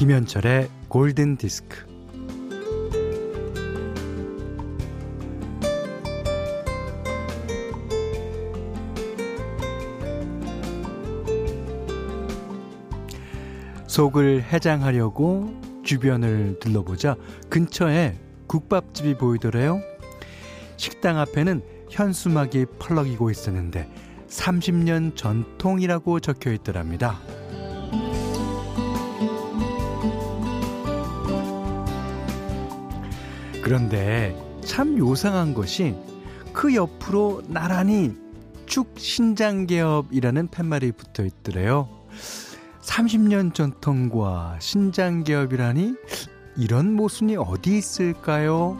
김현철의 골든 디스크. 속을 해장하려고 주변을 둘러보자 근처에 국밥집이 보이더래요. 식당 앞에는 현수막이 펄럭이고 있었는데 30년 전통이라고 적혀 있더랍니다. 그런데 참 요상한 것이 그 옆으로 나란히 축 신장개업이라는 팻말이 붙어 있더래요. 30년 전통과 신장개업이라니 이런 모순이 어디 있을까요?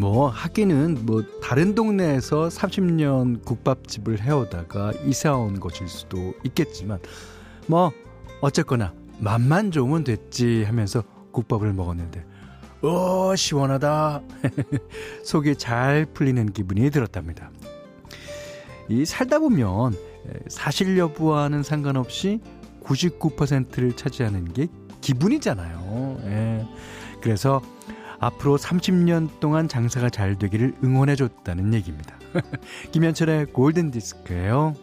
뭐 하기는 뭐 다른 동네에서 30년 국밥집을 해오다가 이사 온 것일 수도 있겠지만 뭐 어쨌거나 맛만 좋으면 됐지 하면서 국밥을 먹었는데 오 시원하다 속이 잘 풀리는 기분이 들었답니다. 이 살다 보면 사실 여부와는 상관없이 99%를 차지하는 게 기분이잖아요. 예. 그래서 앞으로 30년 동안 장사가 잘 되기를 응원해줬다는 얘기입니다. 김현철의 골든 디스크예요.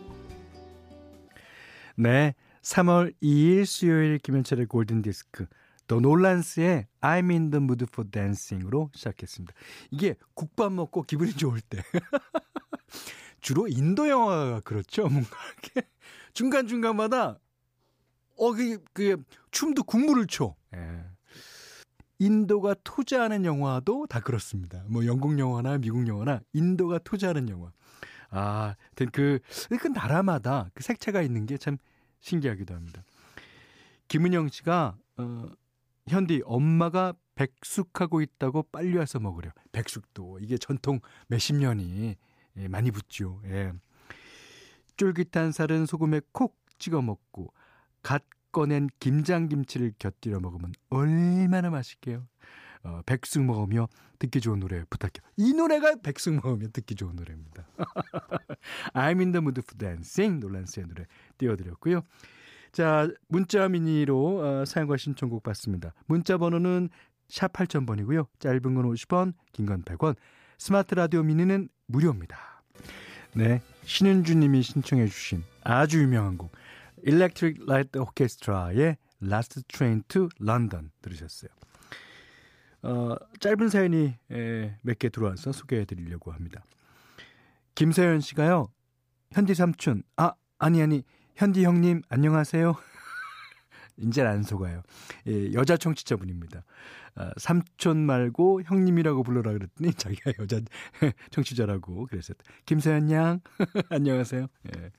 네, 3월 2일 수요일 김현철의 골든 디스크. 더 놀란스의 I'm in the mood for dancing으로 시작했습니다. 이게 국밥 먹고 기분이 좋을 때. 주로 인도 영화가 그렇죠. 뭔가 이렇게 중간중간마다 어, 그, 그, 춤도 국물을 쳐. 예. 인도가 투자하는 영화도 다 그렇습니다. 뭐 영국 영화나 미국 영화나 인도가 투자하는 영화. 아, 그, 그 나라마다 그 색채가 있는 게 참 신기하기도 합니다. 김은영 씨가, 어, 현디, 엄마가 백숙하고 있다고 빨리 와서 먹으려. 백숙도. 이게 전통 몇십 년이 예, 많이 붙죠. 예. 쫄깃한 살은 소금에 콕 찍어 먹고, 갓 꺼낸 김장김치를 곁들여 먹으면 얼마나 맛있게요. 어, 백숙 먹으며 듣기 좋은 노래 부탁해요. 이 노래가 백숙 먹으며 듣기 좋은 노래입니다. I'm in the mood for dancing 놀란스의 노래 띄워드렸고요. 자 문자 미니로 어, 사용과 신청곡 받습니다. 문자 번호는 샵 8000번이고요. 짧은 건 50원, 긴 건 100원. 스마트 라디오 미니는 무료입니다. 네, 신은주 님이 신청해 주신 아주 유명한 곡 Electric Light Orchestra의 Last Train to London 들으셨어요. 어, 짧은 사연이 몇 개 들어와서 소개해 드리려고 합니다. 김서연 씨가요. 현디 삼촌. 아, 아니 아니. 현디 형님 안녕하세요. 이제 안 속아요. 예, 여자 청취자분입니다. 아, 삼촌 말고 형님이라고 불러라 그랬더니 자기가 여자 청취자라고 그랬었다. 김서연 양 안녕하세요. 예.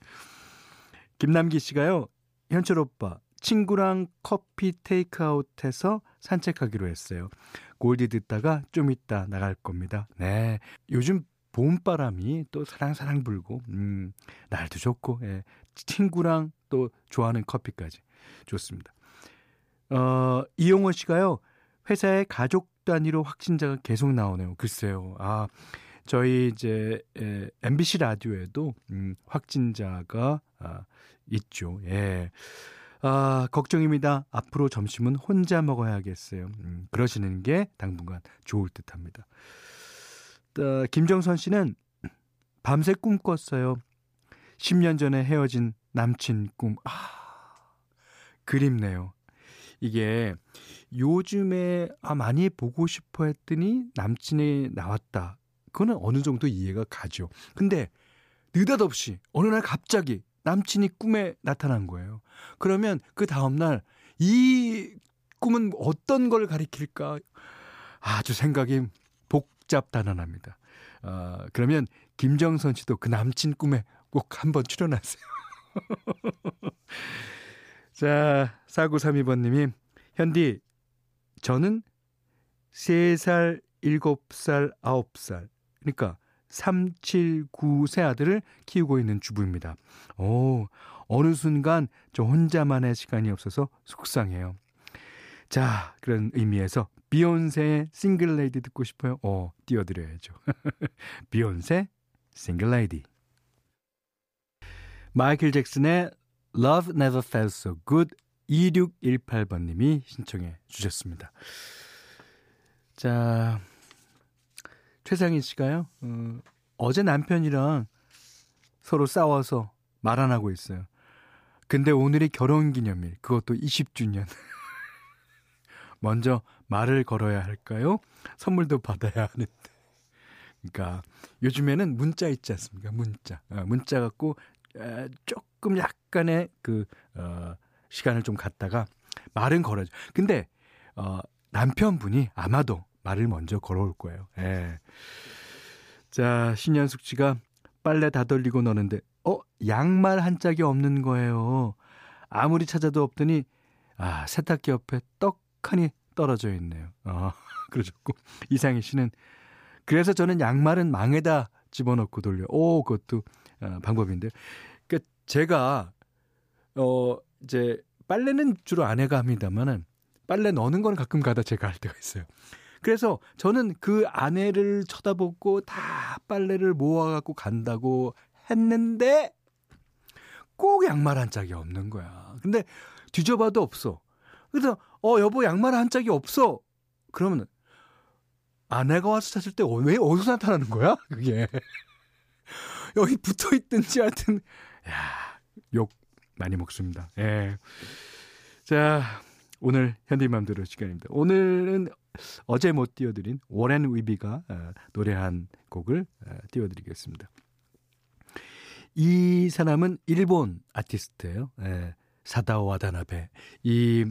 김남기 씨가요. 현철 오빠 친구랑 커피 테이크아웃해서 산책하기로 했어요. 골디 듣다가 좀 이따 나갈 겁니다. 네. 요즘 봄바람이 또 사랑사랑 불고, 음, 날도 좋고, 예. 친구랑 또 좋아하는 커피까지. 좋습니다. 어, 이용호 씨가요, 회사에 가족 단위로 확진자가 계속 나오네요. 글쎄요. 아, 저희 이제 에, MBC 라디오에도 음, 확진자가 아, 있죠. 예. 아, 걱정입니다. 앞으로 점심은 혼자 먹어야겠어요. 음, 그러시는 게 당분간 좋을 듯 합니다. 어, 김정선 씨는 밤새 꿈 꿨어요. 10년 전에 헤어진 남친 꿈. 아, 그립네요. 이게 요즘에 아, 많이 보고 싶어 했더니 남친이 나왔다. 그거는 어느 정도 이해가 가죠. 근데 느닷없이 어느 날 갑자기 남친이 꿈에 나타난 거예요. 그러면 그 다음날 이 꿈은 어떤 걸 가리킬까? 아주 생각이 복잡단단합니다. 어, 그러면 김정선 씨도 그 남친 꿈에 꼭 한번 출연하세요. 자, 4932번님이, 현디, 저는 3살, 7살, 9살, 그러니까 3, 7, 9세 아들을 키우고 있는 주부입니다. 오, 어느 순간 저 혼자만의 시간이 없어서 속상해요. 자, 그런 의미에서 비욘세의 싱글 레이디 듣고 싶어요. 어, 띄워드려야죠. 비욘세, Single Lady. 마이클 잭슨의 Love Never Felt So Good 2618번님이 신청해 주셨습니다. 자, 최상인 씨가요, 어, 어제 남편이랑 서로 싸워서 말 안 하고 있어요. 근데 오늘이 결혼 기념일, 그것도 20주년. 먼저 말을 걸어야 할까요? 선물도 받아야 하는데. 그러니까 요즘에는 문자 있지 않습니까? 문자. 어, 문자 갖고 에, 조금 약간의 그 어, 시간을 좀 갖다가 말은 걸어줘. 근데 어, 남편분이 아마도 말을 먼저 걸어올 거예요. 예. 자, 신현숙 씨가 빨래 다 돌리고 노는데 어, 양말 한 짝이 없는 거예요. 아무리 찾아도 없더니 아, 세탁기 옆에 떡하니 떨어져 있네요. 어, 그러셨고 이상희 씨는 그래서 저는 양말은 망에다 집어넣고 돌려. 오, 그것도 어, 방법인데. 그러니까 제가 어 이제 빨래는 주로 아내가 합니다만은 빨래 넣는 거는 가끔 가다 제가 할 때가 있어요. 그래서 저는 그 아내를 쳐다보고 다 빨래를 모아갖고 간다고 했는데 꼭 양말 한 짝이 없는 거야. 근데 뒤져봐도 없어. 그래서 어 여보 양말 한 짝이 없어. 그러면 아내가 와서 찾을 때 왜 어디서 나타나는 거야? 그게 여기 붙어 있든지 하여튼 야욕 많이 먹습니다. 예. 자 오늘 현대맘대로 시간입니다. 오늘은 어제 못 띄워드린 워렌 위비가 어, 노래한 곡을 어, 띄워드리겠습니다. 이 사람은 일본 아티스트예요. 예, 사다오 와다나베. 이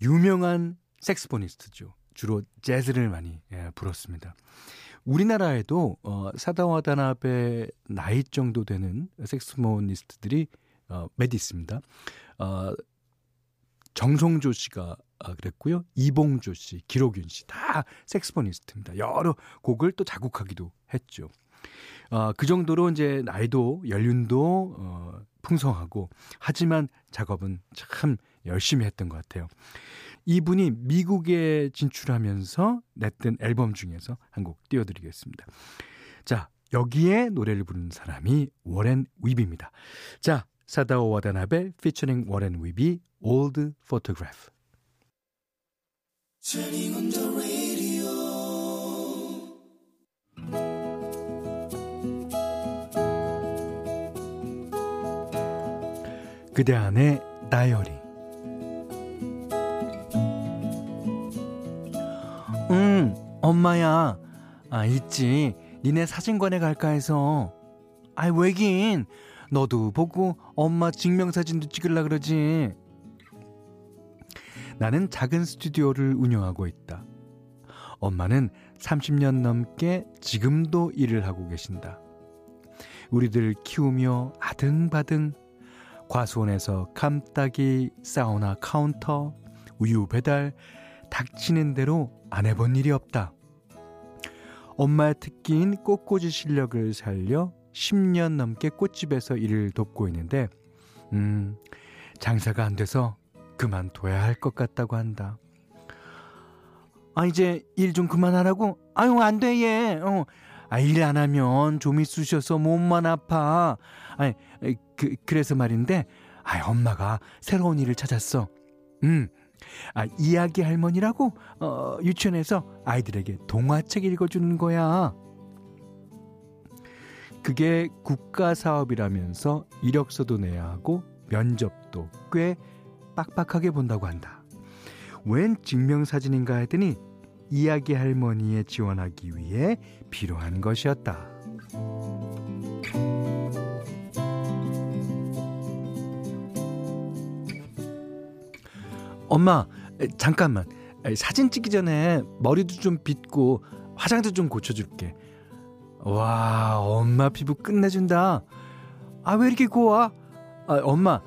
유명한 섹스포니스트죠. 주로 재즈를 많이 예, 불었습니다. 우리나라에도 어, 사다오 와다나베 나이 정도 되는 섹스포니스트들이 어, 몇 있습니다. 어, 정성조 씨가 아, 그랬고요. 이봉조 씨, 기록윤 씨다 섹스포니스트입니다. 여러 곡을 또 작곡하기도 했죠. 어, 그 정도로 이제 나이도 연륜도 어, 풍성하고 하지만 작업은 참 열심히 했던 것 같아요. 이분이 미국에 진출하면서 냈던 앨범 중에서 한 곡 띄워드리겠습니다. 자, 여기에 노래를 부르는 사람이 워렌 위비입니다. 자, 사다오 와다나베 피처링 워렌 위비 Photograph. 그 대 안의 다이어리. 응 엄마야. 아 있지. 니네 사진관에 갈까 해서. 아이 왜긴 너도 보고 엄마 증명사진도 찍을라 그러지 나는 작은 스튜디오를 운영하고 있다 엄마는 30년 넘게 지금도 일을 하고 계신다 우리들 키우며 아등바등 과수원에서 감 따기, 사우나 카운터, 우유 배달, 닥치는 대로 안 해본 일이 없다. 엄마의 특기인 꽃꽂이 실력을 살려 10년 넘게 꽃집에서 일을 돕고 있는데, 음, 장사가 안 돼서 그만둬야 할 것 같다고 한다. 아, 이제 일 좀 그만하라고? 아유, 안 돼, 얘. 어. 아, 일 안 하면 좀 있으셔서 몸만 아파. 아니, 그, 그래서 말인데, 아, 엄마가 새로운 일을 찾았어. 음. 아, 이야기 할머니라고, 어, 유치원에서 아이들에게 동화책 읽어주는 거야. 그게 국가 사업이라면서 이력서도 내야 하고 면접도 꽤 빡빡하게 본다고 한다. 웬 증명사진인가 했더니 이야기 할머니에 지원하기 위해 필요한 것이었다. 엄마, 잠깐만. 사진 찍기 전에 머리도 좀 빗고 화장도 좀 고쳐줄게. 와, 엄마 피부 끝내준다. 아, 왜 이렇게 고와? 아, 엄마,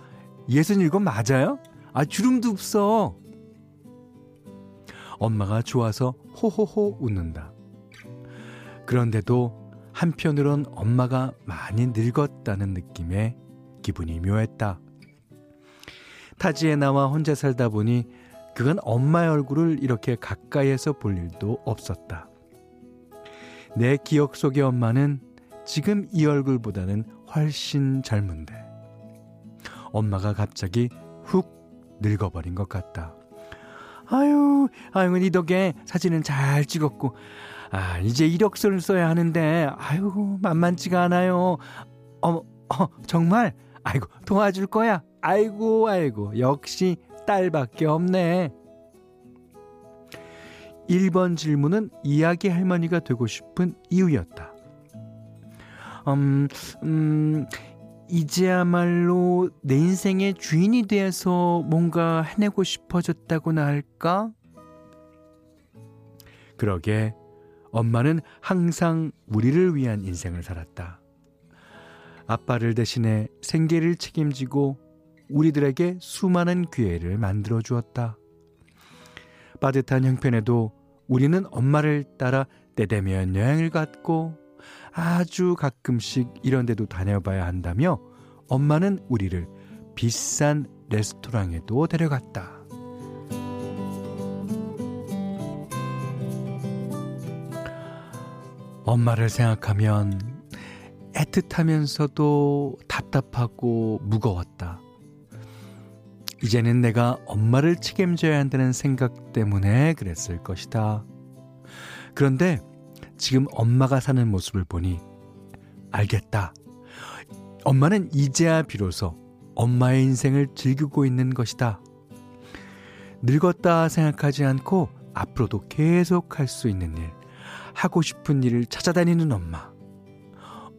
예순 일곱 맞아요? 아, 주름도 없어. 엄마가 좋아서 호호호 웃는다. 그런데도 한편으론 엄마가 많이 늙었다는 느낌에 기분이 묘했다. 타지에 나와 혼자 살다 보니 그건 엄마의 얼굴을 이렇게 가까이에서 볼 일도 없었다. 내 기억 속의 엄마는 지금 이 얼굴보다는 훨씬 젊은데 엄마가 갑자기 훅 늙어버린 것 같다. 아유, 아유, 니 덕에 사진은 잘 찍었고, 아, 이제 이력서를 써야 하는데, 아유, 만만치가 않아요. 어, 어, 정말? 아이고, 도와줄 거야. 아이고, 아이고, 역시 딸밖에 없네. 1번 질문은 이야기 할머니가 되고 싶은 이유였다. 음, 음, 이제야말로 내 인생의 주인이 되어서 뭔가 해내고 싶어졌다고나 할까? 그러게 엄마는 항상 우리를 위한 인생을 살았다. 아빠를 대신해 생계를 책임지고 우리들에게 수많은 기회를 만들어 주었다. 빠듯한 형편에도 우리는 엄마를 따라 때되면 여행을 갔고 아주 가끔씩 이런 데도 다녀봐야 한다며 엄마는 우리를 비싼 레스토랑에도 데려갔다. 엄마를 생각하면 애틋하면서도 답답하고 무거웠다. 이제는 내가 엄마를 책임져야 한다는 생각 때문에 그랬을 것이다. 그런데 지금 엄마가 사는 모습을 보니 알겠다. 엄마는 이제야 비로소 엄마의 인생을 즐기고 있는 것이다. 늙었다 생각하지 않고 앞으로도 계속 할 수 있는 일, 하고 싶은 일을 찾아다니는 엄마.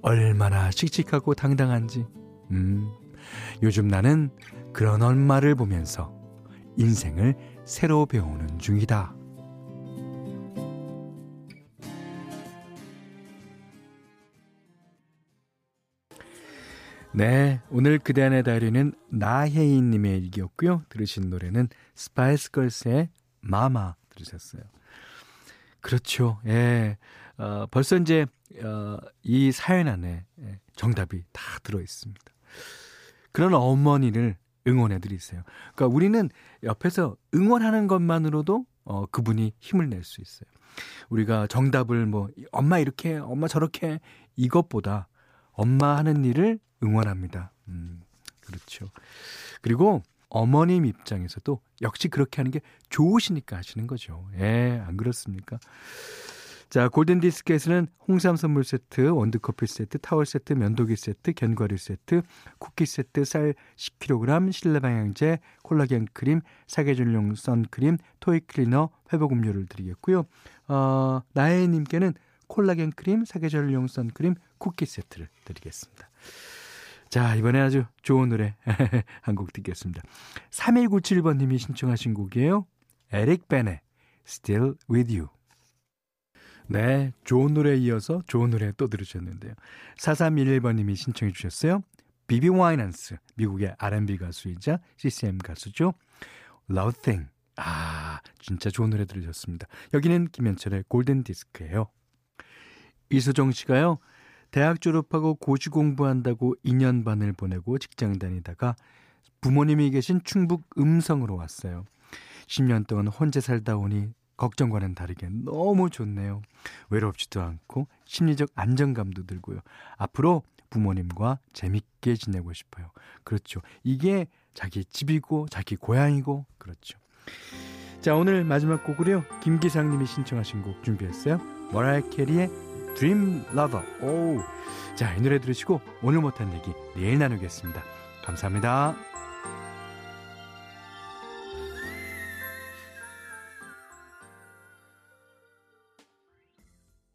얼마나 씩씩하고 당당한지. 음, 요즘 나는 그런 엄마를 보면서 인생을 새로 배우는 중이다. 네, 오늘 그대 안의 다이어리는 나혜인님의 일기였고요. 들으신 노래는 스파이스 걸스의 Mama 들으셨어요. 그렇죠. 예. 어, 벌써 이제 어, 이 사연 안에 예, 정답이 다 들어 있습니다. 그런 어머니를 응원해 드리세요. 그러니까 우리는 옆에서 응원하는 것만으로도 어, 그분이 힘을 낼 수 있어요. 우리가 정답을 뭐 엄마 이렇게 엄마 저렇게 이것보다 엄마 하는 일을 응원합니다. 음, 그렇죠. 그리고 어머님 입장에서도 역시 그렇게 하는 게 좋으시니까 하시는 거죠. 예, 안 그렇습니까? 자, 골든 디스크에서는 홍삼 선물 세트, 원두 커피 세트, 타월 세트, 면도기 세트, 견과류 세트, 쿠키 세트, 쌀 10kg, 실내 방향제, 콜라겐 크림, 사계절용 선크림, toy cleaner, 회복 음료를 드리겠고요. 어, 나혜 님께는 콜라겐 크림, 사계절용 선크림, 쿠키 세트를 드리겠습니다. 자, 이번에 아주 좋은 노래 한 곡 듣겠습니다. 3197번님이 신청하신 곡이에요. 에릭 베넷의 Still With You. 네, 좋은 노래에 이어서 좋은 노래 또 들으셨는데요. 4311번님이 신청해 주셨어요. 비비 와이넌스, 미국의 R&B 가수이자 CCM 가수죠. Love Thing. 아, 진짜 좋은 노래 들으셨습니다. 여기는 김현철의 골든 디스크예요. 이수정 씨가요. 대학 졸업하고 고시 공부한다고 2년 반을 보내고 직장 다니다가 부모님이 계신 충북 음성으로 왔어요. 10년 동안 혼자 살다 오니 걱정과는 다르게 너무 좋네요. 외롭지도 않고 심리적 안정감도 들고요. 앞으로 부모님과 재밌게 지내고 싶어요. 그렇죠. 이게 자기 집이고 자기 고향이고 그렇죠. 자 오늘 마지막 곡으로요. 김기상님이 신청하신 곡 준비했어요. 머라이 캐리의 Dream Lover. 오, 자 이 노래 들으시고 오늘 못한 얘기 내일 나누겠습니다. 감사합니다.